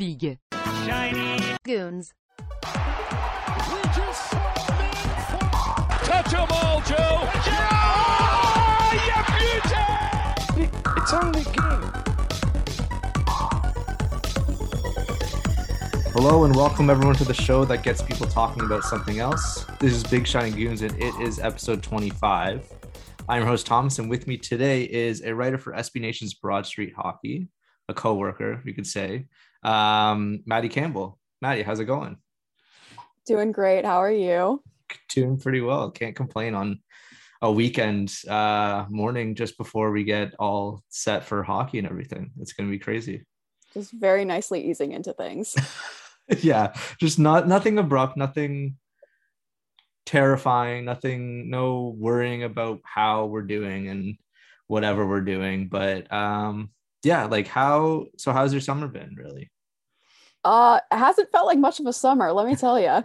big. Shiny. Goons. Touch 'em all, Joe. Oh, you beauty! It's only a game. Hello and welcome everyone to the show that gets people talking about something else. This is Big Shiny Goons and it is episode 25. I'm your host Thomas and with me today is a writer for SB Nation's Broad Street Hockey, a co-worker, you could say, um, Maddie Campbell. Maddie, how's it going? Doing great. How are you? Doing pretty well. Can't complain on a weekend uh, morning just before we get all set for hockey and everything. It's going to be crazy. Just very nicely easing into things. yeah, just not nothing abrupt, nothing terrifying, nothing, no worrying about how we're doing and whatever we're doing. But um, yeah, like how? So how's your summer been, really? Uh, it hasn't felt like much of a summer, let me tell you.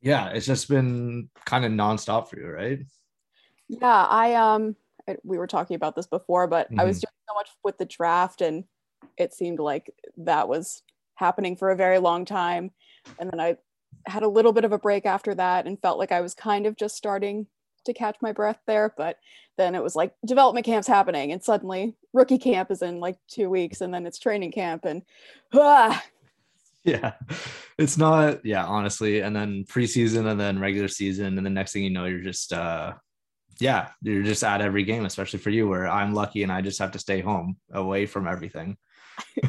Yeah, it's just been kind of nonstop for you, right? Yeah, I um, I- we were talking about this before, but I was Mhm. doing so much with the draft, and it seemed like that was happening for a very long time. And then I had a little bit of a break after that, and felt like I was kind of just starting to catch my breath there. But then it was like development camp's happening, and suddenly rookie camp is in like two weeks, and then it's training camp, and ah, Yeah, it's not. Yeah, honestly, and then preseason, and then regular season, and the next thing you know, you're just uh, yeah, you're just at every game, especially for you, where I'm lucky and I just have to stay home away from everything.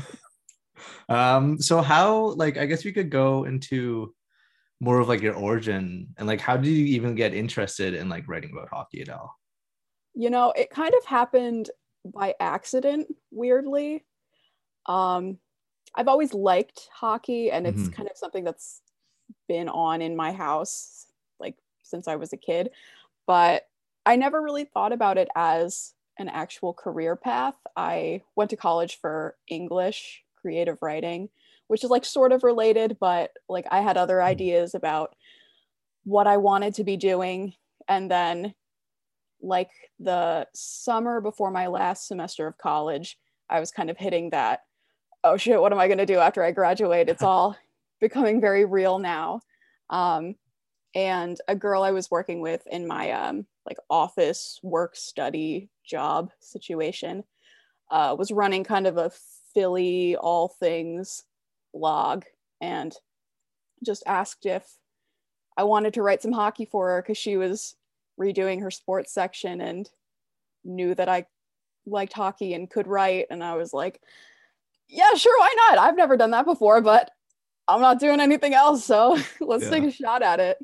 um, so how like I guess we could go into more of like your origin and like how did you even get interested in like writing about hockey at all? you know it kind of happened by accident weirdly um i've always liked hockey and it's Mhm. kind of something that's been on in my house like since i was a kid but i never really thought about it as an actual career path i went to college for english creative writing which is like sort of related but like i had other ideas about what i wanted to be doing and then like the summer before my last semester of college, I was kind of hitting that, oh shit, what am I going to do after I graduate? It's all becoming very real now. Um, and a girl I was working with in my um, like office work study job situation uh, was running kind of a Philly all things blog and just asked if I wanted to write some hockey for her because she was redoing her sports section and knew that I liked hockey and could write. And I was like, yeah, sure, why not? I've never done that before, but I'm not doing anything else. So let's Yeah. take a shot at it.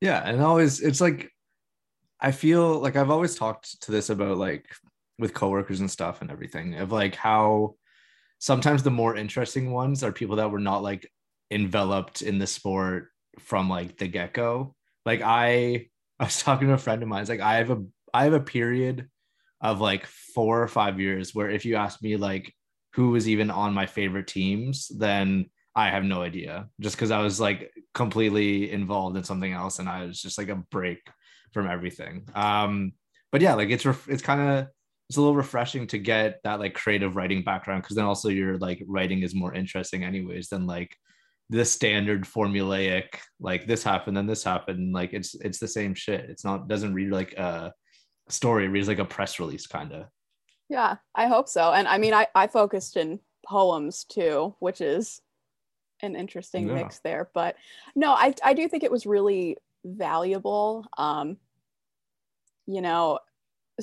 Yeah, and always it's like I feel like I've always talked to this about like with coworkers and stuff and everything of like how sometimes the more interesting ones are people that were not like enveloped in the sport from like the get-go. Like I I was talking to a friend of mine, it's like I have a I have a period of like four or five years where if you ask me like who was even on my favorite teams, then I have no idea. Just because I was like completely involved in something else and I was just like a break from everything. Um, but yeah, like it's ref- it's kind of it's a little refreshing to get that like creative writing background because then also your like writing is more interesting anyways than like the standard formulaic like this happened then this happened like it's it's the same shit it's not doesn't read like a story it reads like a press release kind of Yeah, I hope so. And I mean, I, I focused in poems too, which is an interesting Yeah. mix there. But no, I, I do think it was really valuable. Um, you know,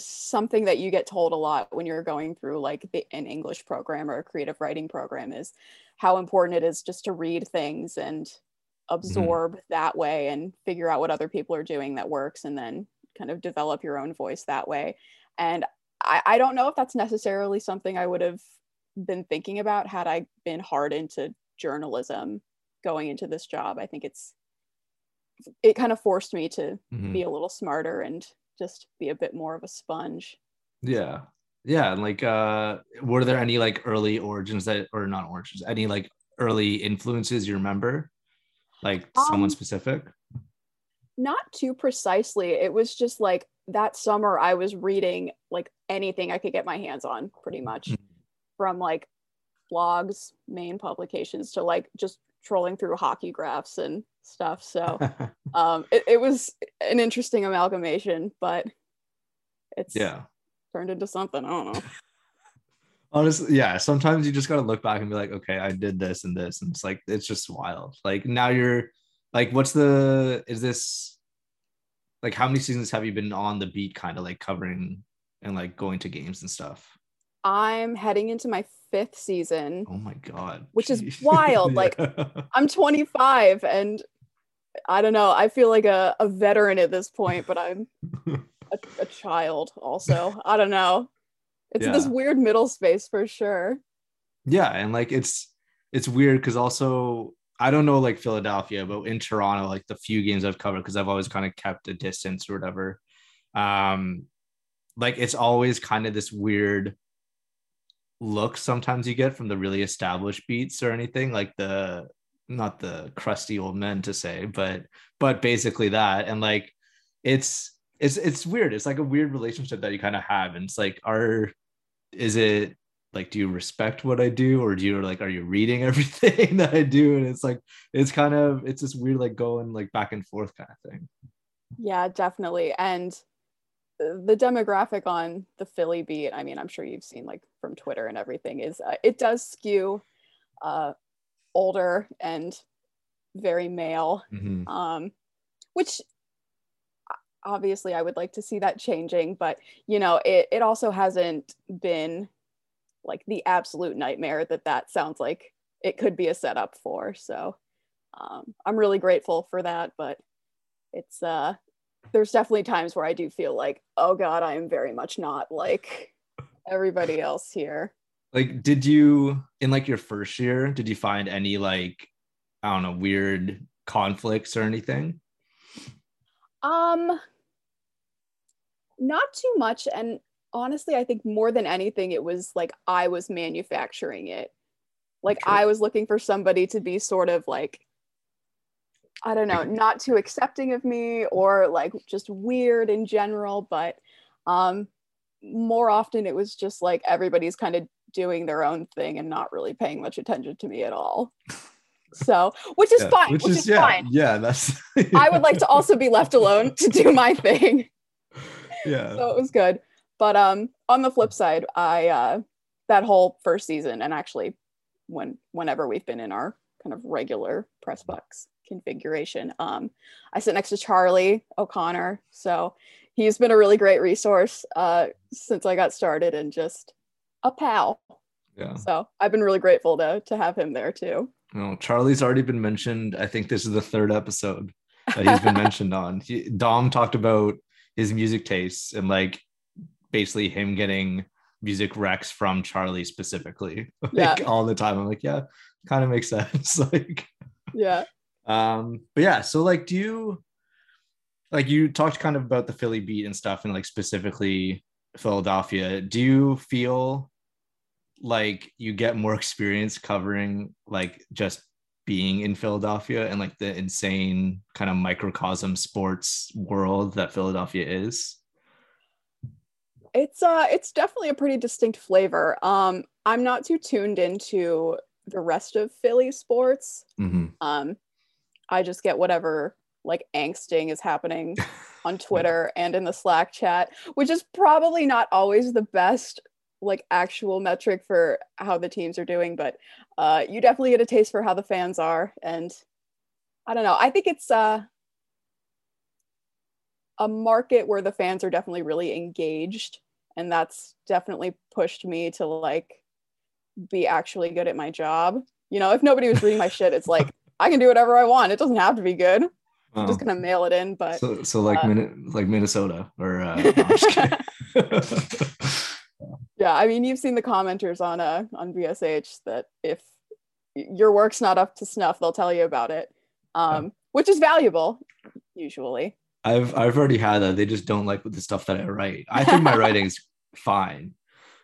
something that you get told a lot when you're going through like the, an English program or a creative writing program is how important it is just to read things and absorb that way and figure out what other people are doing that works and then kind of develop your own voice that way. And I, I don't know if that's necessarily something I would have been thinking about had I been hard into journalism going into this job. I think it's it kind of forced me to Mhm. be a little smarter and just be a bit more of a sponge. Yeah. Yeah. And like uh were there any like early origins that or not origins, any like early influences you remember? Like someone Um, specific? Not too precisely. It was just like that summer I was reading like anything I could get my hands on pretty much Mhm. from like blogs, main publications to like just trolling through hockey graphs and stuff. So um, it, it was an interesting amalgamation, but it's yeah. turned into something. I don't know. Honestly, yeah. Sometimes you just gotta look back and be like, okay, I did this and this, and it's like it's just wild. Like now you're like, what's the is this like how many seasons have you been on the beat, kind of like covering and like going to games and stuff? I'm heading into my fifth season, Oh my god, Which is Jeez. wild, like- I'm 25 and I don't know. I feel like a, a veteran at this point, but I'm a, a child also. I don't know. It's this weird middle space for sure. yeah and like it's it's weird because also i don't know like philadelphia but in toronto like the few games i've covered because i've always kind of kept a distance or whatever um like it's always kind of this weird look sometimes you get from the really established beats or anything like the not the crusty old men to say but but basically that. And like it's it's it's weird. It's like a weird relationship that you kind of have. And it's like are is it like do you respect what i do? Or do you like are you reading everything that i do? And it's like it's kind of it's this weird like going like back and forth kind of thing. Yeah, definitely. And the demographic on the Philly beat, I mean, I'm sure you've seen like from Twitter and everything, is uh, it does skew uh, older and very male, Mhm. um, which obviously I would like to see that changing, but you know, it, it also hasn't been like the absolute nightmare that that sounds like it could be a setup for. So um, I'm really grateful for that, but it's uh there's definitely times where I do feel like, oh God, I am very much not like everybody else here. like did you in like your first year did you find any like i don't know weird conflicts or anything Um not too much and honestly I think more than anything it was like I was manufacturing it. Like True. I was looking for somebody to be sort of like I don't know, not too accepting of me or like just weird in general, but um more often it was just like everybody's kind of doing their own thing and not really paying much attention to me at all. So, which is Yeah, fine, which, is, yeah fine. yeah that's I would like to also be left alone to do my thing. yeah So it was good. But um on the flip side, I uh that whole first season and actually when whenever we've been in our kind of regular press box configuration, um I sit next to Charlie O'Connor. So he's been a really great resource uh since I got started and just a pal. yeah So I've been really grateful to to have him there too. no charlie's already been mentioned i think this is the third episode that he's been mentioned on he, dom talked about his music tastes and like basically him getting music recs from charlie specifically like Yeah. all the time i'm like yeah kind of makes sense like Yeah. Um but yeah so like do you like you talked kind of about the philly beat and stuff and like specifically philadelphia do you feel like you get more experience covering like just being in philadelphia and like the insane kind of microcosm sports world that philadelphia is It's uh it's definitely a pretty distinct flavor. Um I'm not too tuned into the rest of Philly sports. Mhm. Um I just get whatever like angsting is happening on Twitter and in the Slack chat, which is probably not always the best like actual metric for how the teams are doing, but uh you definitely get a taste for how the fans are and I don't know. I think it's uh a market where the fans are definitely really engaged and that's definitely pushed me to like be actually good at my job you know if nobody was reading my shit it's like i can do whatever i want it doesn't have to be good i'm just gonna mail it in but so so like uh, Min- like minnesota or uh, no, I'm just kidding. yeah i mean you've seen the commenters on uh on BSH that if your work's not up to snuff they'll tell you about it um which is valuable usually I've I've already had that. They just don't like the stuff that I write. I think my writing's fine,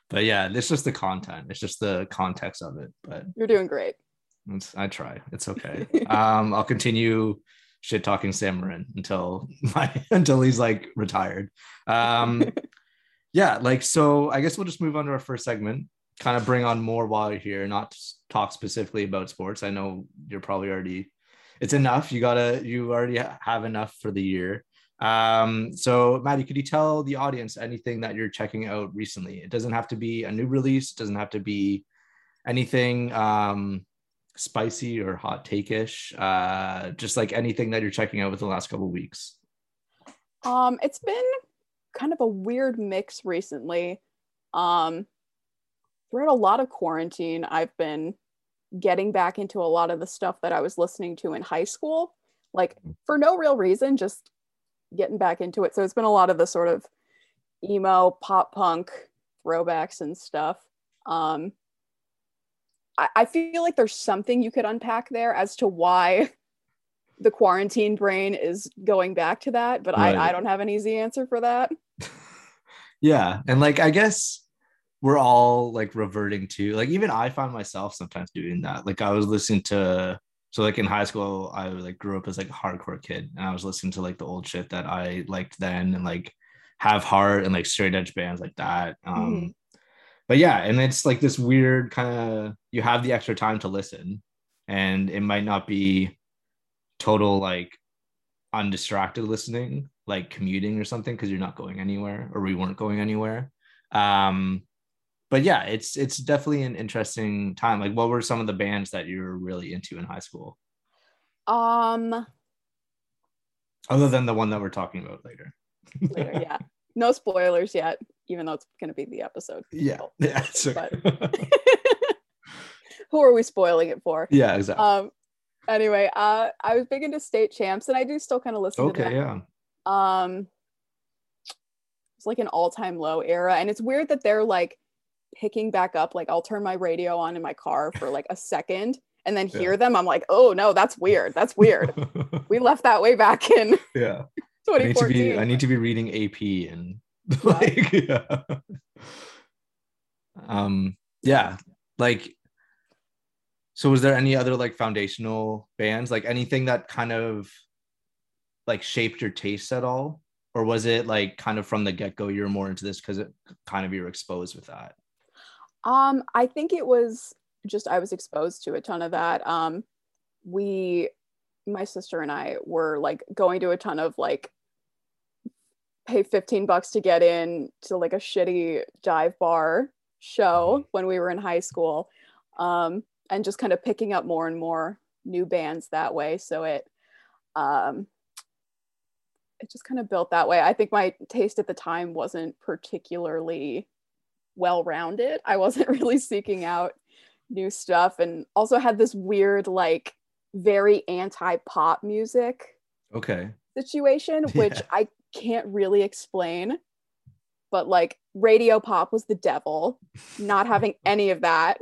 but yeah, it's just the content. It's just the context of it. But you're doing great it's, I try. It's okay. um, I'll continue shit talking Samarin until my until he's like retired. Um, yeah, like so. I guess we'll just move on to our first segment. kind of bring on more while you're here, not talk specifically about sports. I know you're probably already, it's enough. You gotta, you already have enough for the year. Um, so Maddie, could you tell the audience anything that you're checking out recently? It doesn't have to be a new release, it doesn't have to be anything um spicy or hot take-ish. Uh just like anything that you're checking out with the last couple weeks. Um, it's been kind of a weird mix recently. Um, throughout a lot of quarantine, I've been getting back into a lot of the stuff that I was listening to in high school, like for no real reason, just getting back into it. So it's been a lot of the sort of emo, pop punk throwbacks and stuff. Um, I, I feel like there's something you could unpack there as to why the quarantine brain is going back to that, but Right. I, I don't have an easy answer for that. yeah and like i guess we're all like reverting to like even i find myself sometimes doing that like i was listening to so like in high school i like grew up as like a hardcore kid and i was listening to like the old shit that i liked then and like have heart and like straight edge bands like that um Mhm. But yeah and it's like this weird kind of you have the extra time to listen and it might not be total like undistracted listening like commuting or something because you're not going anywhere or we weren't going anywhere. Um but yeah it's it's definitely an interesting time. Like what were some of the bands that you were really into in high school? Um, other than the one that we're talking about later. Later, yeah. No spoilers yet, even though it's going to be the episode. yeah yeah okay. Who are we spoiling it for? yeah exactly Um, anyway, uh, I was big into state champs, and I do still kind of listen to okay yeah Um, it's like an all-time low era, and it's weird that they're like picking back up. Like, I'll turn my radio on in my car for like a second, and then Yeah. hear them. I'm like, oh no, that's weird. That's weird. we left that way back in yeah I need to be I need to be reading AP and like yeah. Um yeah, like so was there any other like foundational bands like anything that kind of like shaped your taste at all or was it like kind of from the get-go you're more into this because it kind of you're exposed with that Um, I think it was just I was exposed to a ton of that. Um, we, my sister and I were like going to a ton of like pay 15 bucks to get in to like a shitty dive bar show when we were in high school. Um, and just kind of picking up more and more new bands that way. So it um it just kind of built that way. I think my taste at the time wasn't particularly well rounded. I wasn't really seeking out new stuff and also had this weird, like, very anti pop music okay situation, which Yeah. I can't really explain. But like, radio pop was the devil, not having any of that.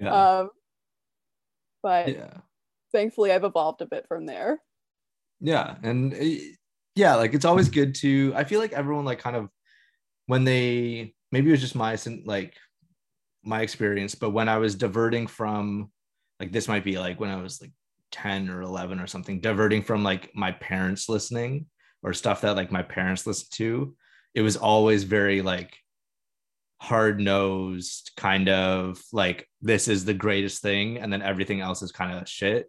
yeah Um, but yeah thankfully, I've evolved a bit from there. yeah and uh, yeah like it's always good to i feel like everyone like kind of when they maybe it was just my like my experience but when i was diverting from like this might be like when i was like 10 or 11 or something diverting from like my parents listening or stuff that like my parents listened to it was always very like hard nosed kind of like this is the greatest thing and then everything else is kind of shit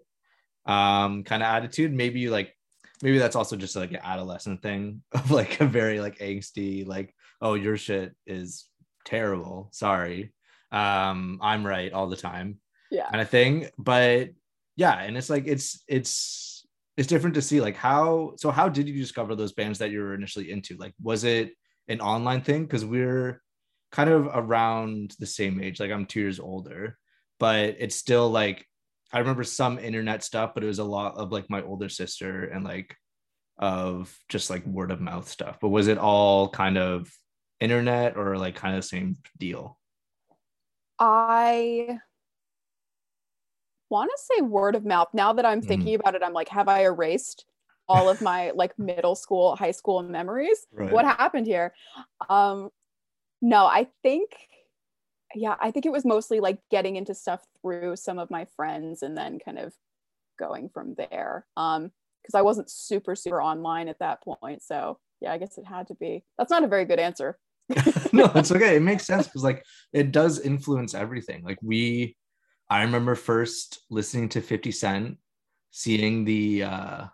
um kind of attitude. Maybe you like maybe that's also just like an adolescent thing of like a very like angsty like oh your shit is terrible. Sorry. Um i'm right all the time. Yeah. kind of thing. But yeah and it's like it's it's it's different to see like how so how did you discover those bands that you were initially into? Like was it an online thing? Because we're kind of around the same age like i'm two years older but it's still like i remember some internet stuff but it was a lot of like my older sister and like of just like word of mouth stuff. But was it all kind of internet or like kind of the same deal? I want to say word of mouth. Now that I'm thinking about it, I'm like, have I erased all of my like middle school, high school memories? Right. What happened here? Um, no, I think, yeah, I think it was mostly like getting into stuff through some of my friends and then kind of going from there. Um, because I wasn't super, super online at that point. So yeah, I guess it had to be. That's not a very good answer. no, it's okay. It makes sense because like it does influence everything. Like we, I remember first listening to 50 Cent, seeing the uh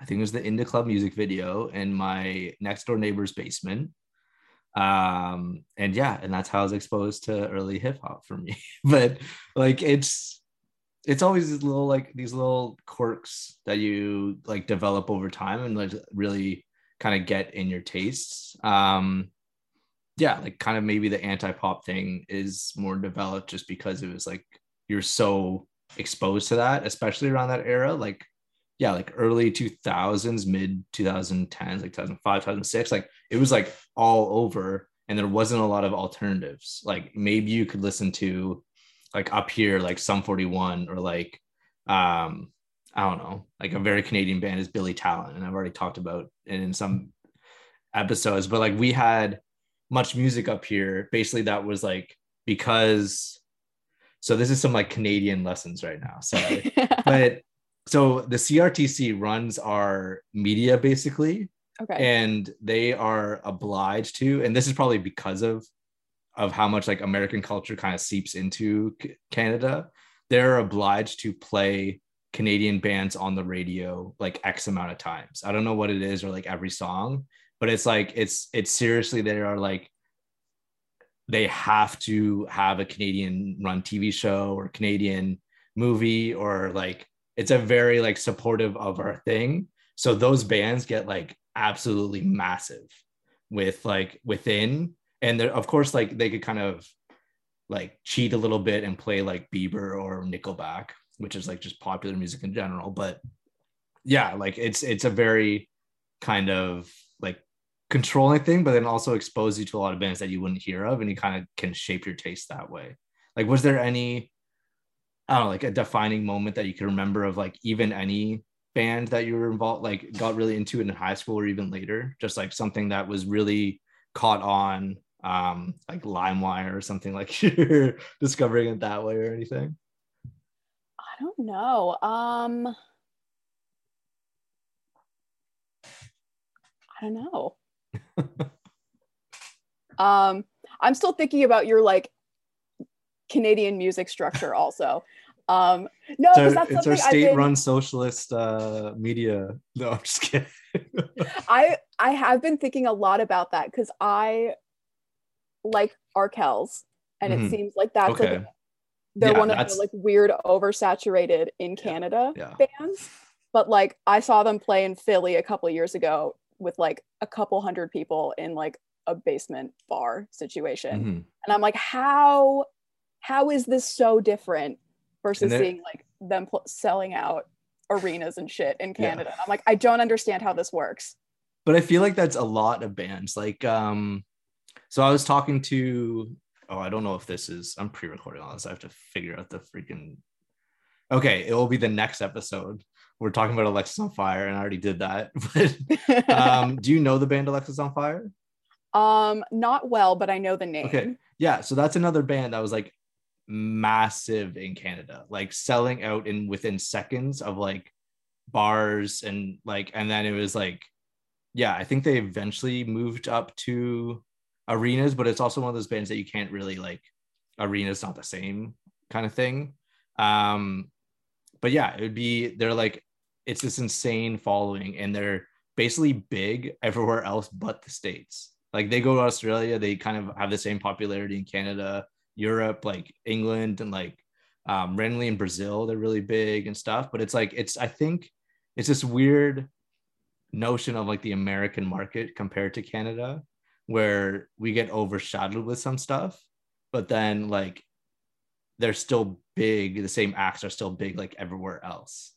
I think it was the In da Club music video in my next door neighbor's basement. Um, and yeah, and that's how I was exposed to early hip hop for me. but like it's it's always these little like these little quirks that you like develop over time and like really kind of get in your tastes. Um yeah, like kind of maybe the anti-pop thing is more developed just because it was like you're so exposed to that, especially around that era. Like yeah, like early 2000s, mid 2010s, like 2005, 2006, like it was like all over and there wasn't a lot of alternatives. Like maybe you could listen to like up here, like Sum 41 or like, um, I don't know, like a very Canadian band is Billy Talent. And I've already talked about it in some episodes, but like we had MuchMusic up here. Basically, that was like because so this is some like Canadian lessons right now. Sorry. but so the CRTC runs our media basically. Okay. And they are obliged to, and this is probably because of of how much like American culture kind of seeps into C- Canada. They're obliged to play Canadian bands on the radio like X amount of times. I don't know what it is or like every song, but it's like it's it's seriously they are like they have to have a Canadian run TV show or Canadian movie or like it's a very like supportive of our thing. So those bands get like absolutely massive with like within and there of course like they could kind of like cheat a little bit and play like Bieber or Nickelback, which is like just popular music in general. But yeah, like it's it's a very kind of controlling thing, but then also expose you to a lot of bands that you wouldn't hear of, and you kind of can shape your taste that way. Like, was there any, I don't know, like a defining moment that you can remember of like even any band that you were involved, like got really into in high school or even later? Just like something that was really caught on, um, like LimeWire or something like you're discovering it that way or anything. I don't know. Um I don't know. Um I'm still thinking about your like Canadian music structure also. Um no, It's our, that's it's our I've been, state-run socialist uh, media. No, I'm just kidding. I I have been thinking a lot about that because I like Arkells and Mhm. it seems like that's Okay. like they're Yeah, one of that's- the like weird oversaturated in Canada yeah. bands. But like I saw them play in Philly a couple years ago with like a couple hundred people in like a basement bar situation. Mhm. And I'm like, how how is this so different versus they're- seeing like them pl- selling out arenas and shit in Yeah. Canada? I'm like, I don't understand how this works. but I feel like that's a lot of bands. Like, um, so I was talking to, oh, I don't know if this is, I'm pre-recording all this. I have to figure out the freaking. Okay, it will be the next episode. We're talking about Alexisonfire, and I already did that. But um, do you know the band Alexisonfire? um, not well, but I know the name. Okay. Yeah, so that's another band that was like massive in Canada, like selling out in within seconds of like bars and like, and then it was like, yeah, I think they eventually moved up to arenas, but it's also one of those bands that you can't really like. Arena's not the same kind of thing. Um, but yeah, it would be they're like it's this insane following, and they're basically big everywhere else but the states. Like they go to Australia, they kind of have the same popularity in Canada, Europe, like England, and like um, randomly in Brazil, they're really big and stuff. But it's like it's I think it's this weird notion of like the American market compared to Canada, where we get overshadowed with some stuff, but then like they're still big. The same acts are still big like everywhere else.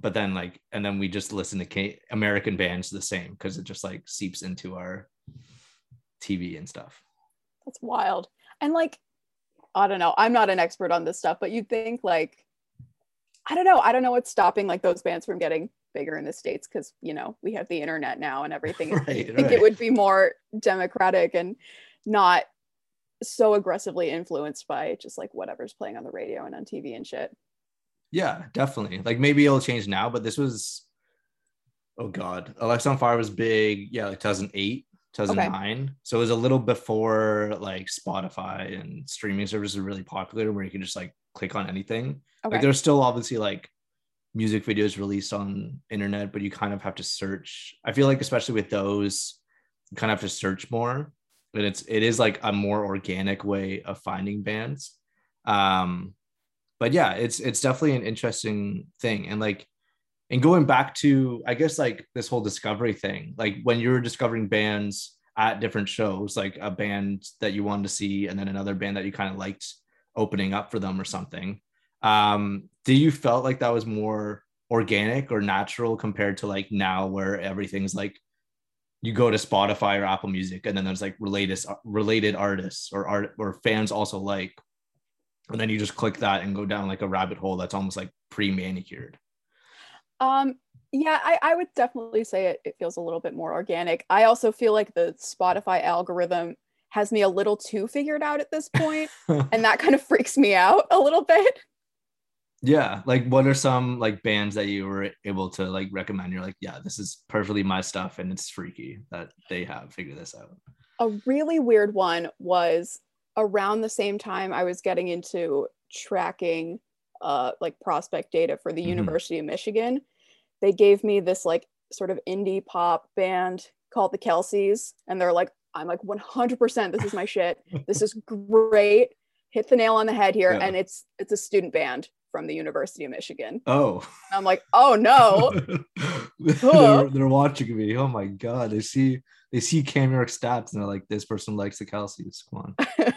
But then like, and then we just listen to Ca- American bands the same because it just like seeps into our TV and stuff. That's wild. And like, I don't know. I'm not an expert on this stuff, but you'd think like, I don't know. I don't know what's stopping like those bands from getting bigger in the states because you know we have the internet now and everything. Right, I think right. it would be more democratic and not so aggressively influenced by just like whatever's playing on the radio and on TV and shit. Yeah, definitely. Like maybe it'll change now, but this was, oh god, Alexisonfire was big. Yeah, like 2008. 2009. So it was a little before like Spotify and streaming services were really popular where you can just like click on anything. Okay. Like there's still obviously like music videos released on internet, but you kind of have to search. I feel like especially with those, you kind of have to search more. And it's it is like a more organic way of finding bands. Um, but yeah, it's it's definitely an interesting thing. And like and going back to i guess like this whole discovery thing like when you're discovering bands at different shows like a band that you wanted to see and then another band that you kind of liked opening up for them or something um do you felt like that was more organic or natural compared to like now where everything's like you go to spotify or apple music and then there's like related related artists or art or fans also like and then you just click that and go down like a rabbit hole that's almost like pre-manicured Um, yeah, I, I would definitely say it, it feels a little bit more organic. I also feel like the Spotify algorithm has me a little too figured out at this point, and that kind of freaks me out a little bit. Yeah, like what are some like bands that you were able to like recommend? You're like, yeah, this is perfectly my stuff, and it's freaky that they have figured this out. A really weird one was around the same time I was getting into tracking uh, like prospect data for the Mhm. University of Michigan. They gave me this like sort of indie pop band called the Kelseys, and they're like, I'm like 100%. This is my shit. This is great. Hit the nail on the head here, Yeah. and it's it's a student band from the University of Michigan. Oh, And I'm like, oh no. they're, they're watching me. Oh my god, they see they see Cam York stats and they're like, this person likes the Kelseys. Come on. that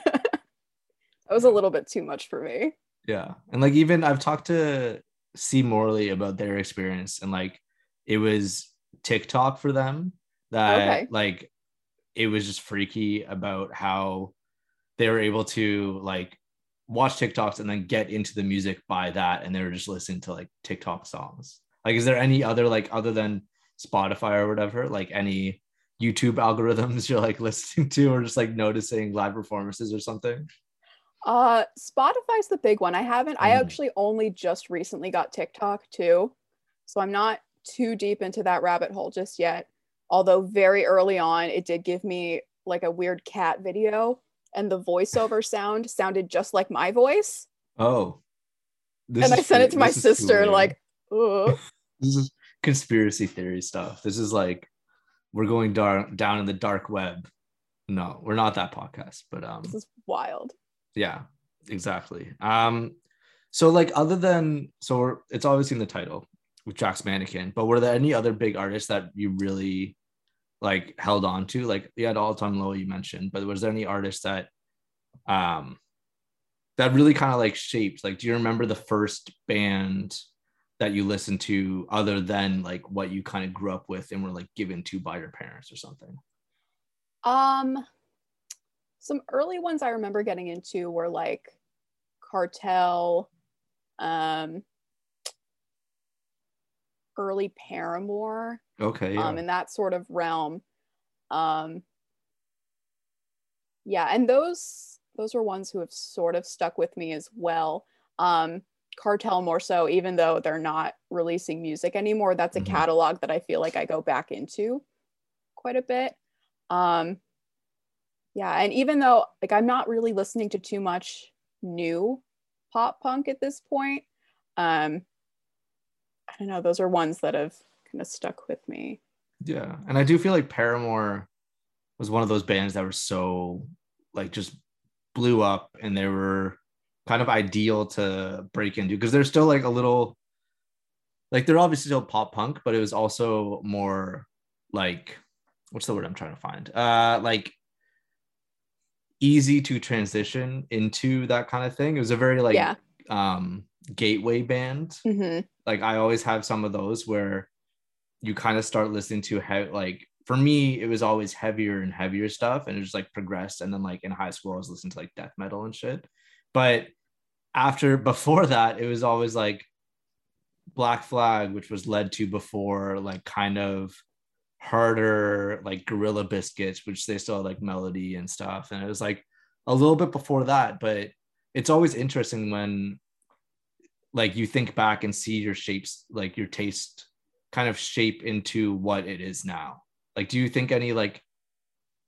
was a little bit too much for me. Yeah. And like even I've talked to C Morley about their experience and like it was TikTok for them that Okay. like it was just freaky about how they were able to like watch TikToks and then get into the music by that and they were just listening to like TikTok songs. Like is there any other like other than Spotify or whatever, like any YouTube algorithms you're like listening to or just like noticing live performances or something? Uh Spotify's the big one. I haven't I Mm. actually only just recently got TikTok too. So I'm not too deep into that rabbit hole just yet. Although very early on it did give me like a weird cat video and the voiceover sound sounded just like my voice. Oh. This and I sent it to my this is too sister like, Ugh. this is conspiracy theory stuff. This is like we're going dark down in the dark web. No, we're not that podcast, but um this is wild. yeah, exactly. Um so like other than so we're, it's obviously in the title with Jack's Mannequin, but were there any other big artists that you really like held on to? Like you had all time low you mentioned, but was there any artists that um that really kind of like shaped like do you remember the first band that you listened to other than like what you kind of grew up with and were like given to by your parents or something Um, some early ones I remember getting into were like Cartel, um, early Paramore, okay yeah. um, in that sort of realm. Um, yeah, and those those are ones who have sort of stuck with me as well. Um, Cartel more so, even though they're not releasing music anymore. That's a Mhm. catalog that I feel like I go back into quite a bit. Um, yeah, and even though like I'm not really listening to too much new pop punk at this point, um, I don't know. Those are ones that have kind of stuck with me. Yeah, and I do feel like Paramore was one of those bands that were so like just blew up, and they were kind of ideal to break into because they're still like a little like they're obviously still pop punk, but it was also more like what's the word I'm trying to find? Uh, like easy to transition into that kind of thing. It was a very like yeah. um gateway band hmm like I always have some of those where you kind of start listening to he- like for me it was always heavier and heavier stuff and it just like progressed and then like in high school I was listening to like death metal and shit. But after before that it was always like Black Flag which was led to before like kind of harder like Gorilla Biscuits which they still had like melody and stuff and it was like a little bit before that but it's always interesting when like you think back and see your shapes like your taste kind of shape into what it is now? Like do you think any like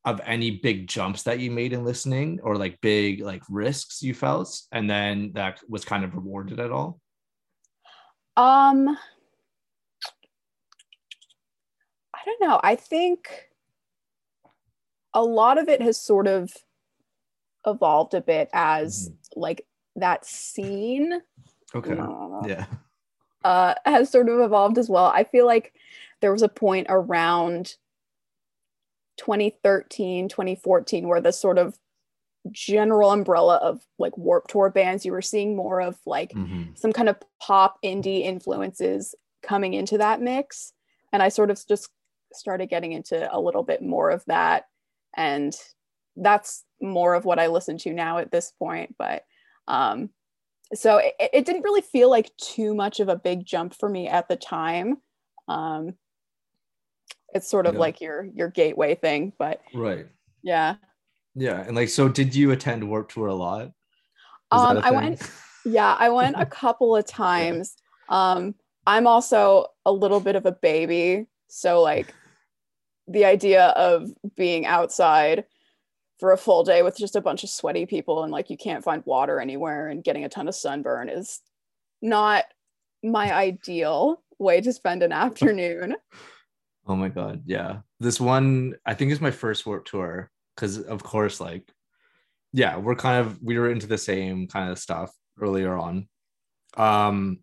of any big jumps that you made in listening or like big like risks you felt and then that was kind of rewarded at all? Um, I don't know. I think a lot of it has sort of evolved a bit as like that scene. Okay. Uh, yeah uh, has sort of evolved as well. I feel like there was a point around 2013, 2014 where the sort of general umbrella of like Warped Tour bands, you were seeing more of like Mhm. some kind of pop indie influences coming into that mix. And I sort of just started getting into a little bit more of that. And that's more of what I listen to now at this point. But um, so it, it didn't really feel like too much of a big jump for me at the time. Um, it's sort of Yeah. like your your gateway thing, but right yeah. yeah and like so did you attend warped tour a lot Is Um, a I went Yeah, I went a couple of times. Um, I'm also a little bit of a baby, so like the idea of being outside for a full day with just a bunch of sweaty people and like you can't find water anywhere and getting a ton of sunburn is not my ideal way to spend an afternoon. Oh my god, yeah. This one I think is my first warped tour because of course, like, yeah, we're kind of we were into the same kind of stuff earlier on. Um,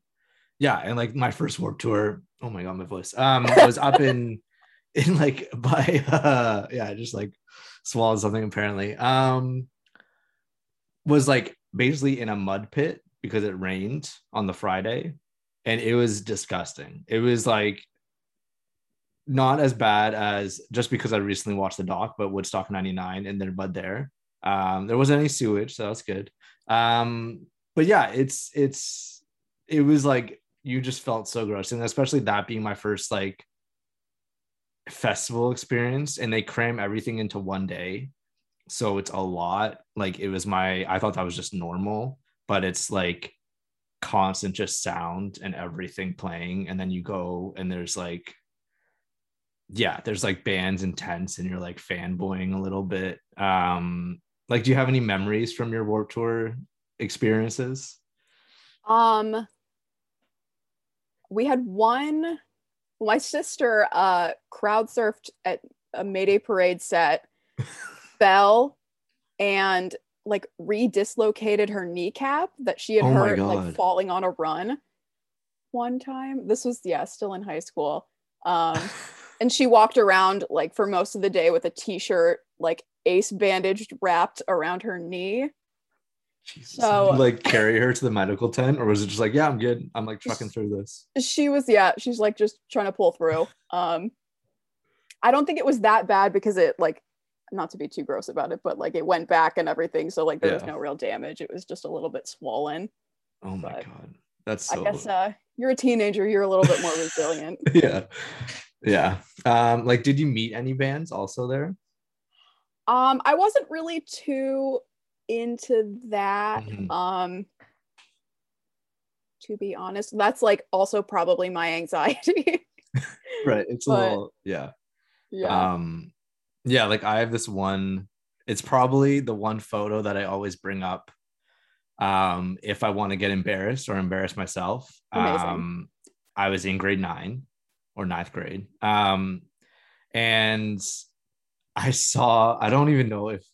yeah, and like my first warped tour, oh my god, my voice um was up in in like by uh yeah, just like swallowed something apparently. Um was like basically in a mud pit because it rained on the Friday and it was disgusting. It was like not as bad as just because I recently watched the doc, but Woodstock 99 and their mud there. Um, there wasn't any sewage, so that's good. Um, but yeah, it's it's it was like you just felt so gross, and especially that being my first like festival experience, and they cram everything into one day, so it's a lot. Like it was my, I thought that was just normal, but it's like constant just sound and everything playing, and then you go and there's like yeah, there's like bands and tents and you're like fanboying a little bit. Um, like, do you have any memories from your Warped Tour experiences? Um, we had one. My sister uh crowd surfed at a Mayday Parade set, fell, and like re-dislocated her kneecap that she had Oh hurt like falling on a run one time. This was yeah, still in high school. Um, and she walked around like for most of the day with a t-shirt like ace bandaged wrapped around her knee. Jesus. So- like carry her to the medical tent, or was it just like, yeah, I'm good. I'm like trucking through this. she was yeah she's like just trying to pull through um i don't think it was that bad because it like not to be too gross about it but like it went back and everything so like there was no real damage it was just a little bit swollen Oh my But god, that's i guess uh you're a teenager you're a little bit more resilient yeah, yeah. Um, like, did you meet any bands also there? um i wasn't really too into that Mhm. um to be honest that's like also probably my anxiety Right. It's a little, yeah. yeah um yeah like i have this one it's probably the one photo that i always bring up um if i want to get embarrassed or embarrass myself Amazing. um i was in grade nine or ninth grade um and i saw i don't even know if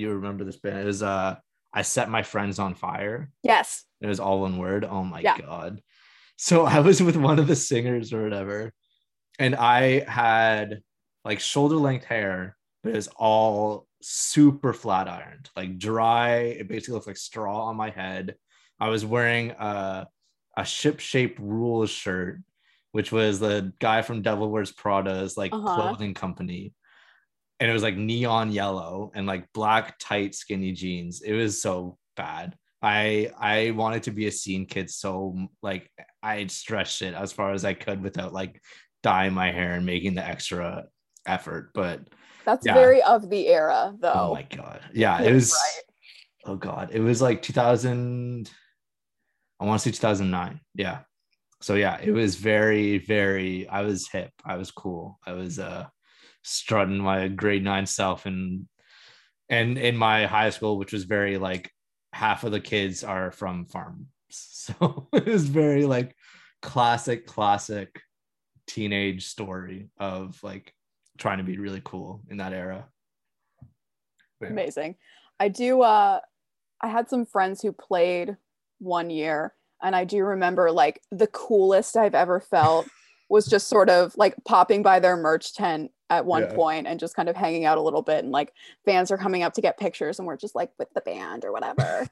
you remember this band it was uh i set my friends on fire yes it was all one word. Oh my Yeah. god. So I was with one of the singers or whatever, and I had like shoulder length hair, but it was all super flat ironed, like dry. It basically looked like straw on my head. I was wearing a a ship shaped rules shirt, which was the guy from Devil Wears Prada's like Uh-huh. clothing company. And it was like neon yellow and like black tight skinny jeans. It was so bad. I I wanted to be a scene kid so like I stretched it as far as I could without like dyeing my hair and making the extra effort. But that's Yeah. very of the era though oh my god. Yeah, it was right. oh god. It was like 2000 I want to say 2009. Yeah. So yeah, it was very very I was hip. I was cool. I was uh strutting my grade nine self and and in my high school, which was very like half of the kids are from farms. So it was very like classic, classic teenage story of like trying to be really cool in that era. Yeah. Amazing. I do uh I had some friends who played one year and I do remember like the coolest I've ever felt was just sort of like popping by their merch tent at one Yeah. point and just kind of hanging out a little bit and like fans are coming up to get pictures and we're just like with the band or whatever.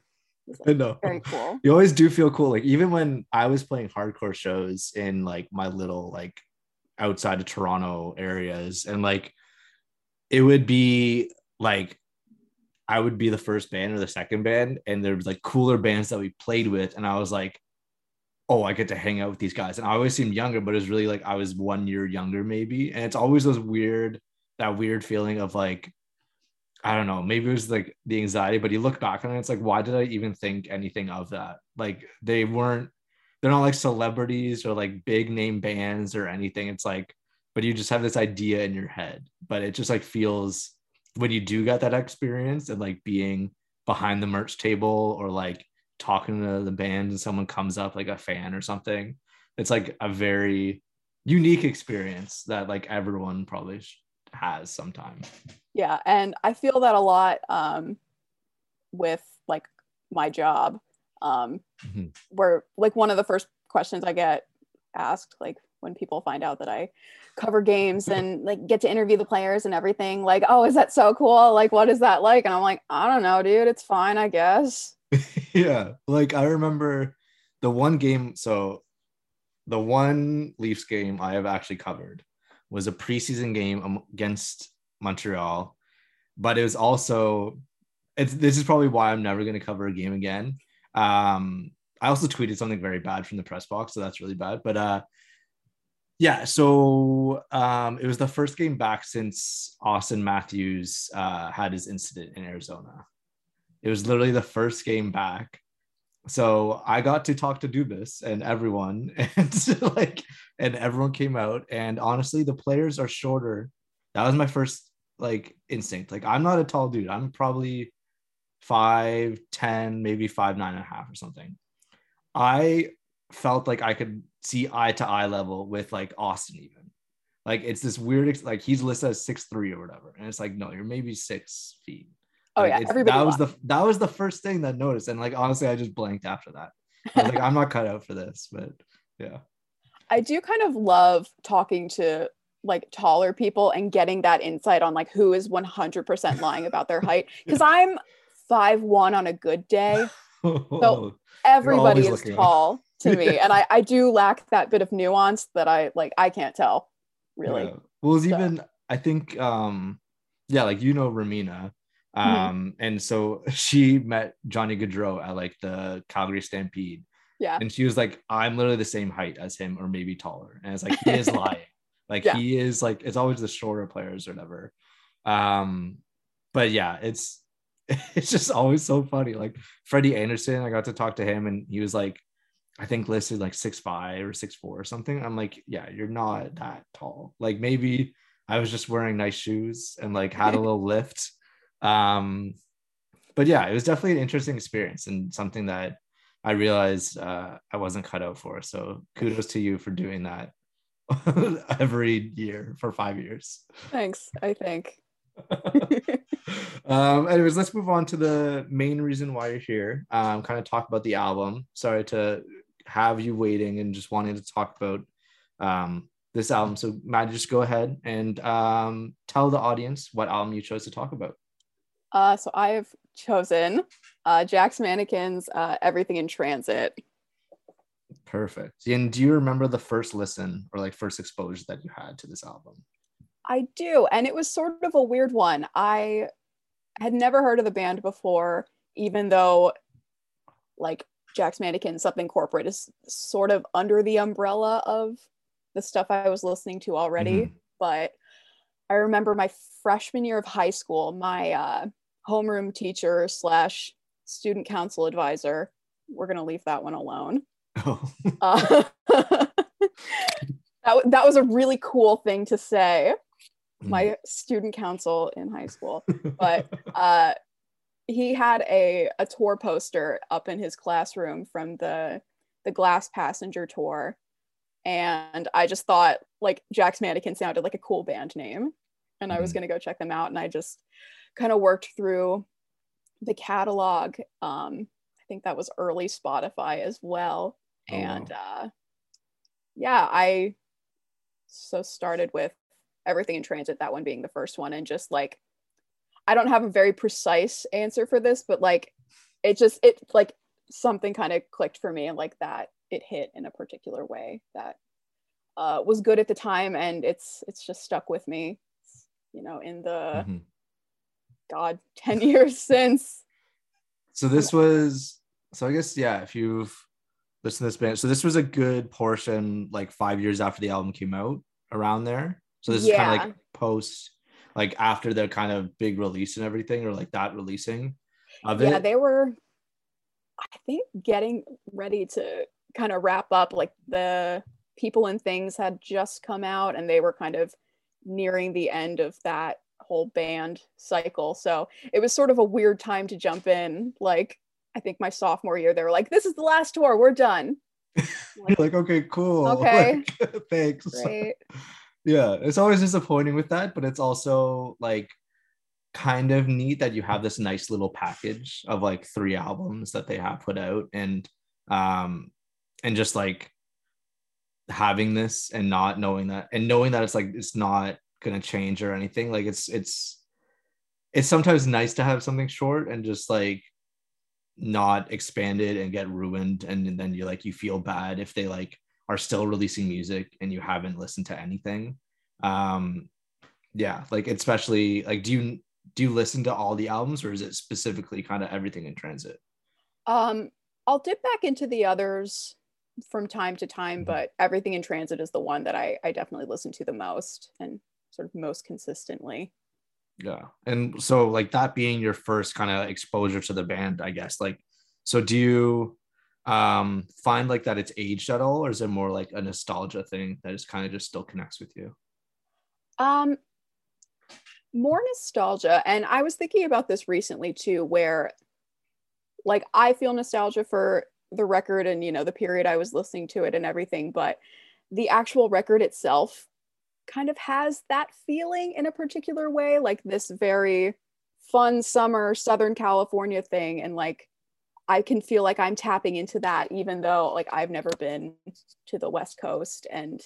It's, I know. very cool. You always do feel cool. Like even when I was playing hardcore shows in like my little like outside of Toronto areas, and like it would be like I would be the first band or the second band, and there was like cooler bands that we played with, and I was like, oh, I get to hang out with these guys. And I always seemed younger, but it was really like I was one year younger, maybe. And it's always those weird, that weird feeling of like, I don't know, maybe it was like the anxiety, but you look back on it, it's like, why did I even think anything of that? Like they weren't, they're not like celebrities or like big name bands or anything. It's like, but you just have this idea in your head. But it just like feels when you do get that experience and like being behind the merch table or like talking to the band and someone comes up like a fan or something, it's like a very unique experience that like everyone probably has sometime. Yeah, and I feel that a lot um, with like my job, um, Mhm. where like one of the first questions I get asked, like when people find out that I cover games and like get to interview the players and everything, like, oh, is that so cool? Like, what is that like? And I'm like, I don't know, dude. It's fine, I guess. yeah. Like i remember the one game so the one leafs game i have actually covered was a preseason game against montreal but it was also it's this is probably why i'm never going to cover a game again. Um i also tweeted something very bad from the press box so that's really bad but uh yeah so um it was the first game back since auston matthews uh had his incident in arizona it was literally the first game back. So I got to talk to Dubas and everyone, and like, and everyone came out. And honestly, the players are shorter. That was my first like instinct. Like, I'm not a tall dude. I'm probably five, ten, maybe five, nine and a half or something. I felt like I could see eye to eye level with like Auston, even. Like, it's this weird, like, he's listed as six three or whatever. And it's like, no, you're maybe six feet. Oh Like, yeah, everybody. that was the that was the first thing that I noticed, and like honestly, I just blanked after that. I was like, I'm not cut out for this, but yeah, I do kind of love talking to like taller people and getting that insight on like who is 100% lying about their height because I'm five one on a good day. so Everybody is looking up. tall to me, and I I do lack that bit of nuance that I like. I can't tell really. Yeah. Well, it's So- even I think um yeah, like you know Ramina. Mm-hmm. Um and so she met Johnny Gaudreau at like the Calgary Stampede. Yeah. And she was like, I'm literally the same height as him or maybe taller. And it's like he is lying. Like Yeah. he is like it's always the shorter players or whatever. Um but yeah, it's it's just always so funny. Like Freddie Andersen, I got to talk to him and he was like I think listed like six five or six four or something. I'm like, yeah, you're not that tall. Like maybe I was just wearing nice shoes and like had a little lift. Um, but yeah, it was definitely an interesting experience and something that I realized uh, I wasn't cut out for. So kudos to you for doing that every year for five years. Thanks. I think. um, anyways, let's move on to the main reason why you're here. Um, kind of talk about the album. Sorry to have you waiting and just wanting to talk about um, this album. So, Matt, just go ahead and um, tell the audience what album you chose to talk about. Uh, so I have chosen uh, Jack's Mannequins, uh, Everything in Transit. Perfect. And do you remember the first listen or like first exposure that you had to this album? I do. And it was sort of a weird one. I had never heard of the band before, even though, like, Jack's Mannequin, Something Corporate is sort of under the umbrella of the stuff I was listening to already. Mhm. But I remember my freshman year of high school, my uh, homeroom teacher slash student council advisor, we're going to leave that one alone. Oh, Uh, that, that was a really cool thing to say. my student council in high school. But uh, he had a a tour poster up in his classroom from the the Glass Passenger tour, and I just thought like Jack's Mannequin sounded like a cool band name, and I was Mhm. gonna go check them out, and I just kind of worked through the catalog. Um, I think that was early Spotify as well, Oh, wow. and uh, yeah, I so started with everything in transit, that one being the first one, and just like I don't have a very precise answer for this, but like it just it like something kind of clicked for me and like that it hit in a particular way that uh, was good at the time and it's it's just stuck with me you know in the Mhm. god 10 years since So this was so I guess yeah, if you've listened to this band, so this was a good portion like five years after the album came out, around there. So this is kind of like post, like after their kind of big release and everything, or like that releasing of it. yeah they were i think getting ready to kind of wrap up like the people and things had just come out and they were kind of nearing the end of that whole band cycle so it was sort of a weird time to jump in like i think my sophomore year they were like this is the last tour we're done You're like, okay, cool. Okay. Like, thanks. right yeah it's always disappointing with that but it's also like kind of neat that you have this nice little package of like three albums that they have put out and um and just like having this and not knowing that and knowing that it's like it's not gonna change or anything like it's it's it's sometimes nice to have something short and just like not expanded and get ruined and then you like you feel bad if they like are still releasing music and you haven't listened to anything. Um yeah like especially like do you do you listen to all the albums or is it specifically kind of everything in transit? Um i'll dip back into the others from time to time Mhm. but everything in transit is the one that i i definitely listen to the most and sort of most consistently. Yeah. And so like that being your first kind of exposure to the band i guess like so do you um find like that it's aged at all or is it more like a nostalgia thing that is kind of just still connects with you? Um, more nostalgia, and I was thinking about this recently too, where like I feel nostalgia for the record and you know the period I was listening to it and everything, but the actual record itself kind of has that feeling in a particular way, like this very fun summer Southern California thing, and like I can feel like I'm tapping into that, even though like I've never been to the West Coast and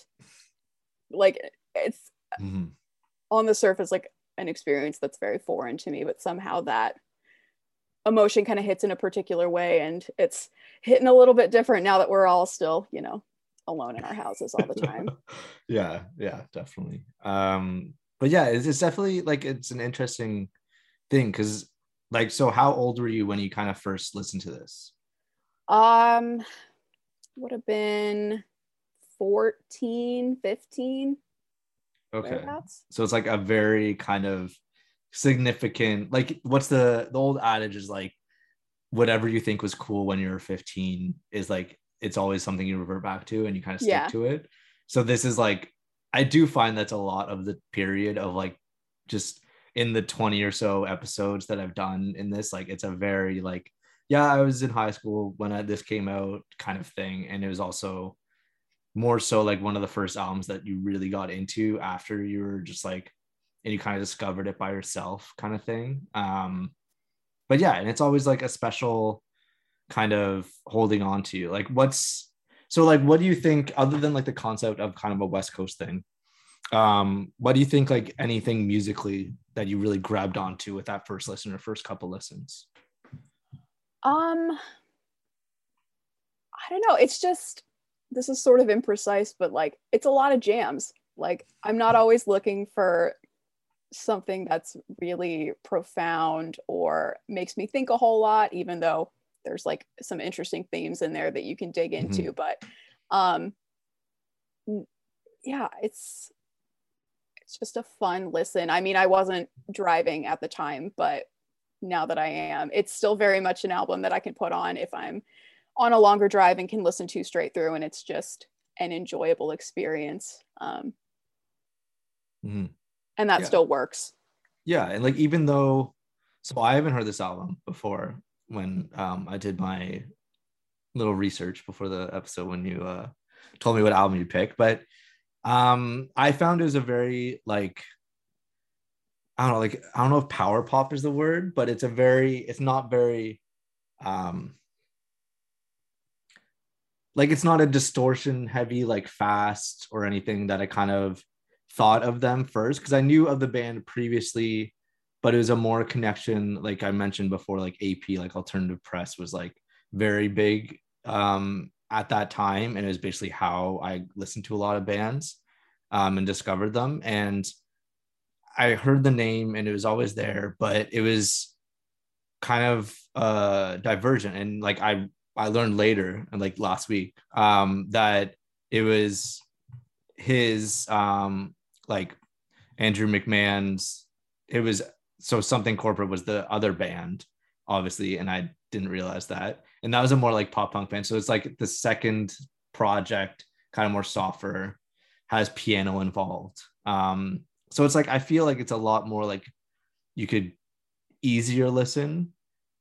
like it's Mhm. on the surface like an experience that's very foreign to me but somehow that emotion kind of hits in a particular way and it's hitting a little bit different now that we're all still you know alone in our houses all the time. Yeah yeah definitely. Um but yeah it's, it's definitely like it's an interesting thing because like so how old were you when you kind of first listened to this? Um would have been 14 15 okay. so it's like a very kind of significant like what's the the old adage is like whatever you think was cool when you were 15 is like it's always something you revert back to and you kind of stick Yeah. to it so this is like i do find that's a lot of the period of like just in the 20 or so episodes that i've done in this like it's a very like yeah i was in high school when I, this came out kind of thing and it was also more so like one of the first albums that you really got into after you were just like and you kind of discovered it by yourself kind of thing um but yeah and it's always like a special kind of holding on to like what's so like what do you think other than like the concept of kind of a west coast thing um what do you think like anything musically that you really grabbed onto with that first listen or first couple listens Um, I don't know. It's just this is sort of imprecise, but like it's a lot of jams. Like I'm not always looking for something that's really profound or makes me think a whole lot, even though there's like some interesting themes in there that you can dig into. But um yeah, it's it's just a fun listen. I mean, I wasn't driving at the time, but now that I am. It's still very much an album that I can put on if I'm on a longer drive and can listen to straight through, and it's just an enjoyable experience. Um, Mhm. And that Yeah. still works yeah and like even though so i haven't heard this album before when um i did my little research before the episode when you uh told me what album you picked but um i found it was a very like i don't know like i don't know if power pop is the word but it's a very it's not very um like it's not a distortion heavy like fast or anything that i kind of thought of them first because I knew of the band previously, but it was a more connection, like I mentioned before, like AP, like alternative press was like very big um, at that time. And it was basically how I listened to a lot of bands um, and discovered them. And I heard the name and it was always there, but it was kind of uh divergent. And like I I learned later and like last week um that it was his um like Andrew McMahon's it was so something corporate was the other band obviously and I didn't realize that. And that was a more like pop punk band. So it's like the second project kind of more softer has piano involved. Um so it's like I feel like it's a lot more like you could easier listen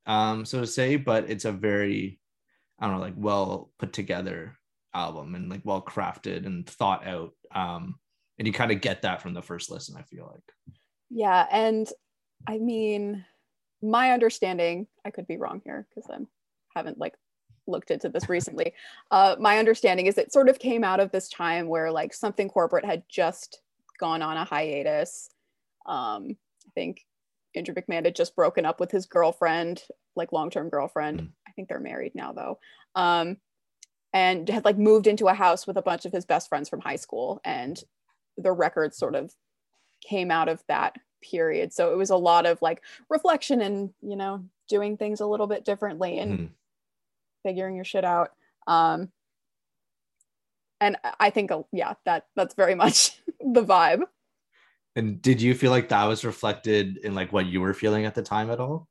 um so to say but it's a very I don't know like well put together album and like well crafted and thought out. Um and you kind of get that from the first listen i feel like. Yeah and i mean my understanding i could be wrong here because i haven't like looked into this recently. Uh my understanding is it sort of came out of this time where like something corporate had just gone on a hiatus. Um i think andrew mcmahon had just broken up with his girlfriend like long-term girlfriend. Mm. i think they're married now though. Um and had like moved into a house with a bunch of his best friends from high school and the record sort of came out of that period. So it was a lot of like reflection and you know doing things a little bit differently and Mhm. figuring your shit out. Um and I- think uh, yeah that that's very much the vibe. And did you feel like that was reflected in like what you were feeling at the time at all?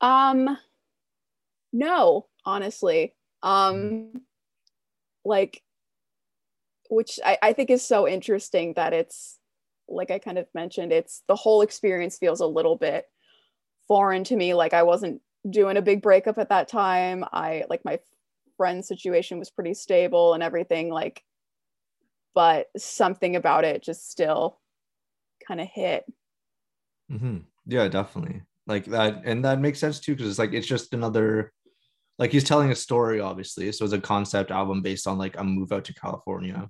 Um no honestly. Um like which I, I think is so interesting that it's like i kind of mentioned it's the whole experience feels a little bit foreign to me. Like i wasn't doing a big breakup at that time. I like my friend situation was pretty stable and everything like but something about it just still kind of hit. Mhm. yeah definitely. Like that and that makes sense too because it's like it's just another like he's telling a story obviously. So it's a concept album based on like a move out to california.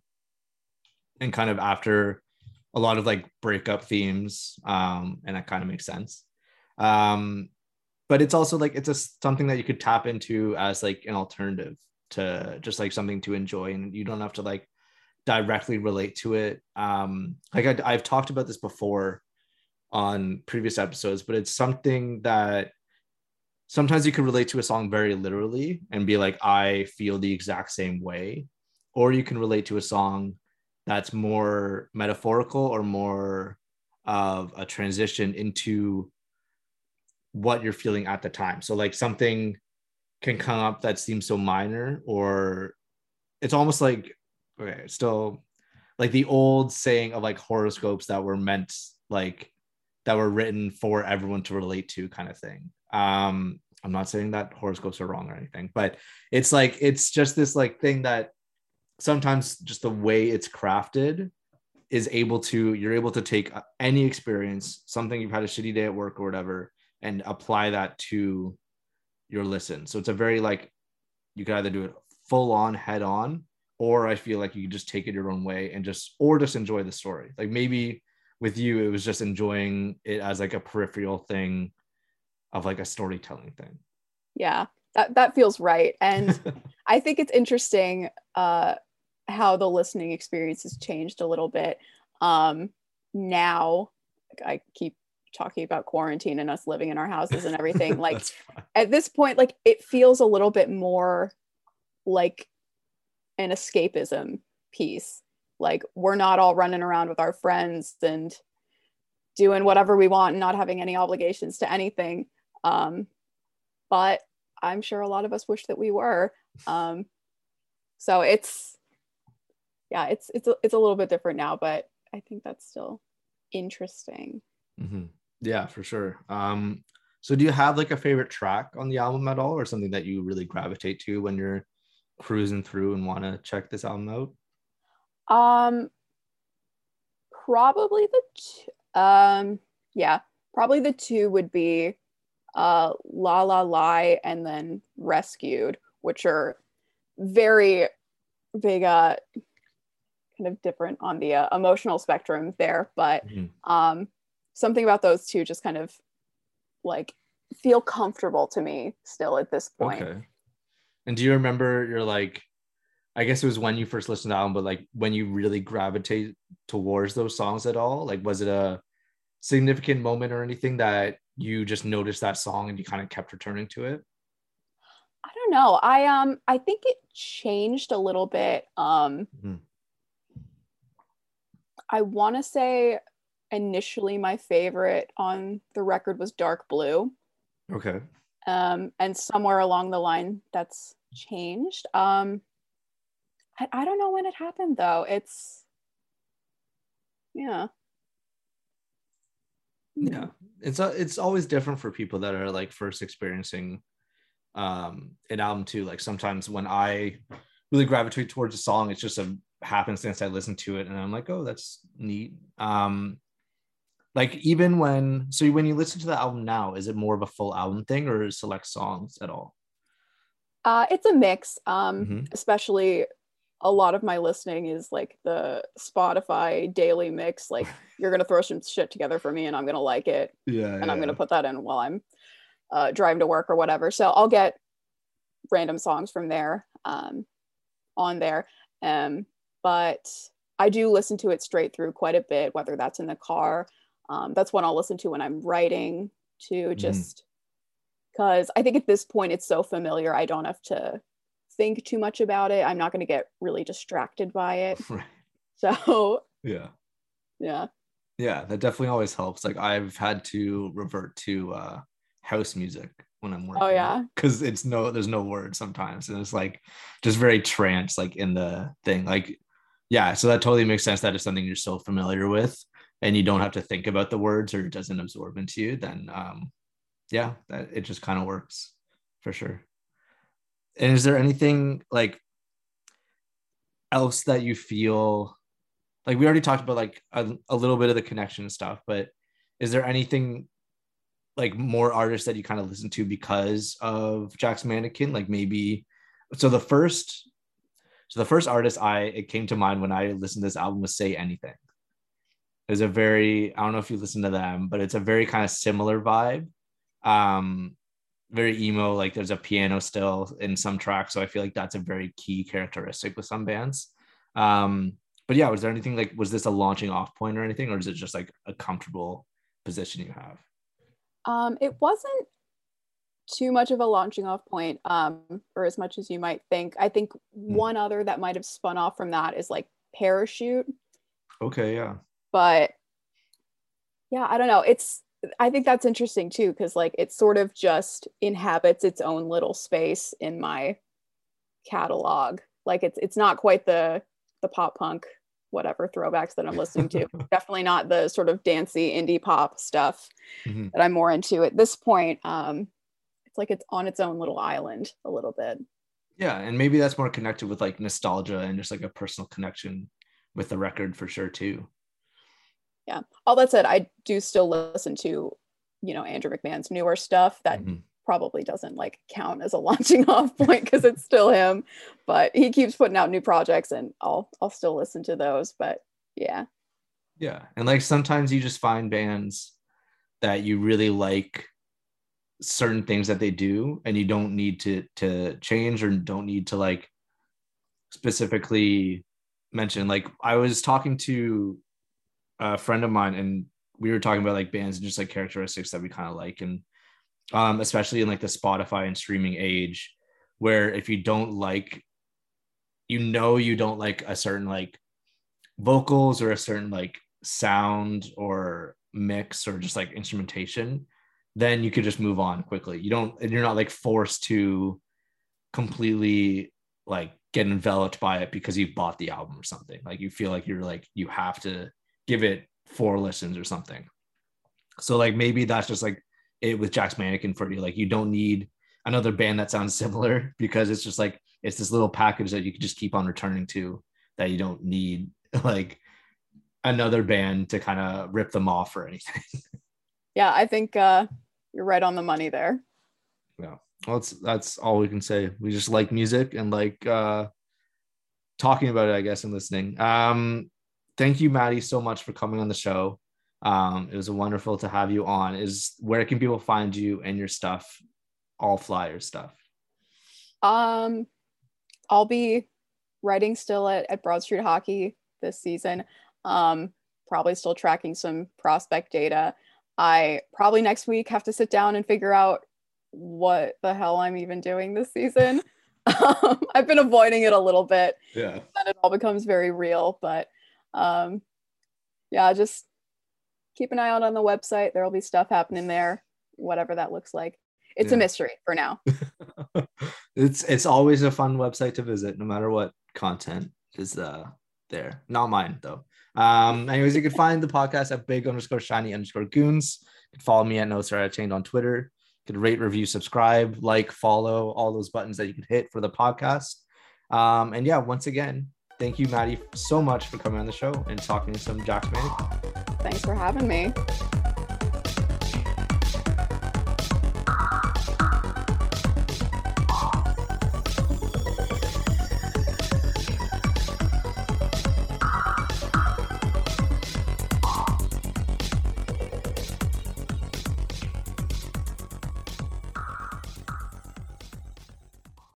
And kind of after a lot of like breakup themes um and that kind of makes sense. Um but it's also like it's a something that you could tap into as like an alternative to just like something to enjoy and you don't have to like directly relate to it. Um like I, i've talked about this before on previous episodes but it's something that sometimes you can relate to a song very literally and be like i feel the exact same way. Or you can relate to a song that's more metaphorical or more of a transition into what you're feeling at the time. So like something can come up that seems so minor or it's almost like okay still like the old saying of like horoscopes that were meant like that were written for everyone to relate to kind of thing. Um i'm not saying that horoscopes are wrong or anything but it's like it's just this like thing that sometimes just the way it's crafted is able to you're able to take any experience something you've had a shitty day at work or whatever and apply that to your listen. So it's a very like you could either do it full on head on or i feel like you could just take it your own way and just or just enjoy the story. Like maybe with you it was just enjoying it as like a peripheral thing of like a storytelling thing. Yeah that, that feels right. And i think it's interesting uh how the listening experience has changed a little bit. Um now i keep talking about quarantine and us living in our houses and everything like at this point like it feels a little bit more like an escapism piece like we're not all running around with our friends and doing whatever we want and not having any obligations to anything um but i'm sure a lot of us wish that we were um so it's yeah it's it's a, it's a little bit different now but i think that's still interesting. Mm-hmm. Yeah, for sure. Um, so do you have like a favorite track on the album at all, or something that you really gravitate to when you're cruising through and want to check this album out? Um, probably the um, yeah, probably the two would be uh, La La Lie and then Rescued, which are very big, uh, kind of different on the uh, emotional spectrum there, but Mhm. um, something about those two just kind of like feel comfortable to me still at this point. Okay. And do you remember your like I guess it was when you first listened to the album, but like when you really gravitate towards those songs at all? Like was it a significant moment or anything that you just noticed that song and you kind of kept returning to it? I don't know. I um I think it changed a little bit. Um Mhm. I want to say initially my favorite on the record was Dark Blue. Okay. Um and somewhere along the line that's changed. Um I, I don't know when it happened though. It's yeah. Yeah. It's a, it's always different for people that are like first experiencing um an album too. Like sometimes when I really gravitate towards a song, it's just a happenstance I listen to it and I'm like, oh, that's neat. Um like even when so when you listen to the album now, is it more of a full album thing or select songs at all? Uh it's a mix. Um Mhm. especially a lot of my listening is like the Spotify daily mix. Like you're gonna throw some shit together for me and I'm gonna like it. Yeah. and I'm going to put that in while I'm uh, driving to work or whatever. So I'll get random songs from there um, on there. Um, but I do listen to it straight through quite a bit, whether that's in the car. Um, that's one I'll listen to when I'm writing too, just because I think at this point it's so familiar. I don't have to think too much about it. I'm not going to get really distracted by it. Right. So Yeah. yeah. Yeah, that definitely always helps. Like I've had to revert to uh house music when I'm working. Oh, yeah? Because it's no there's no words sometimes. And it's like just very trance like in the thing. Like, yeah, so that totally makes sense that if something you're so familiar with and you don't have to think about the words or it doesn't absorb into you, then um yeah, that it just kind of works for sure. And is there anything like else that you feel like we already talked about like a, a little bit of the connection stuff but is there anything like more artists that you kind of listen to because of jack's mannequin? Like maybe so the first so the first artist i it came to mind when i listened to this album was say anything. There's a very i don't know if you listen to them but it's a very kind of similar vibe. Um very emo like there's a piano still in some tracks so i feel like that's a very key characteristic with some bands. Um but yeah was there anything like was this a launching off point or anything or is it just like a comfortable position you have? Um, it wasn't too much of a launching off point, um, or as much as you might think. I think one other that might have spun off from that is like parachute, okay yeah. But yeah, I don't know. It's I think that's interesting too, because like it sort of just inhabits its own little space in my catalog. Like it's it's not quite the the pop punk whatever throwbacks that I'm listening to. Definitely not the sort of dancey indie pop stuff Mhm. that I'm more into at this point. Um, it's like it's on its own little island a little bit. yeah and maybe that's more connected with like nostalgia and just like a personal connection with the record for sure too All that said, I do still listen to, you know, Andrew McMahon's newer stuff that Mhm. probably doesn't like count as a launching off point because it's still him, but he keeps putting out new projects and I'll I'll still listen to those. But yeah. Yeah. And like sometimes you just find bands that you really like certain things that they do and you don't need to to change or don't need to like specifically mention like I was talking to a friend of mine and we were talking about like bands and just like characteristics that we kind of like and um especially in like the Spotify and streaming age where if you don't like you know you don't like a certain like vocals or a certain like sound or mix or just like instrumentation then you could just move on quickly. You don't and you're not like forced to completely like get enveloped by it because you bought the album or something. Like you feel like you're like you have to give it four listens or something. So like maybe that's just like it with Jack's Mannequin for you. Like you don't need another band that sounds similar because it's just like it's this little package that you can just keep on returning to that you don't need like another band to kind of rip them off or anything. Yeah, I think uh, you're right on the money there. Yeah. Well, that's that's all we can say. We just like music and like uh talking about it, I guess, and listening. Um, thank you, Maddie, so much for coming on the show. Um, it was wonderful to have you on. Is where can people find you and your stuff, all flyer stuff? Um, I'll be writing still at, at Broad Street Hockey this season. Um, probably still tracking some prospect data. I probably next week have to sit down and figure out what the hell I'm even doing this season. um, I've been avoiding it a little bit. Yeah. Then it all becomes very real. But um, yeah, just keep an eye out on the website. There will be stuff happening there, whatever that looks like. It's Yeah. a mystery for now. it's it's always a fun website to visit, no matter what content is uh there. Not mine though. Um, anyways, you can find the podcast at big underscore shiny underscore goons. You can follow me at notes are chained on Twitter. You can rate, review, subscribe, like, follow, all those buttons that you can hit for the podcast. Um, and yeah, once again, thank you, Maddie, so much for coming on the show and talking to some Jack's Mannequin. Thanks for having me.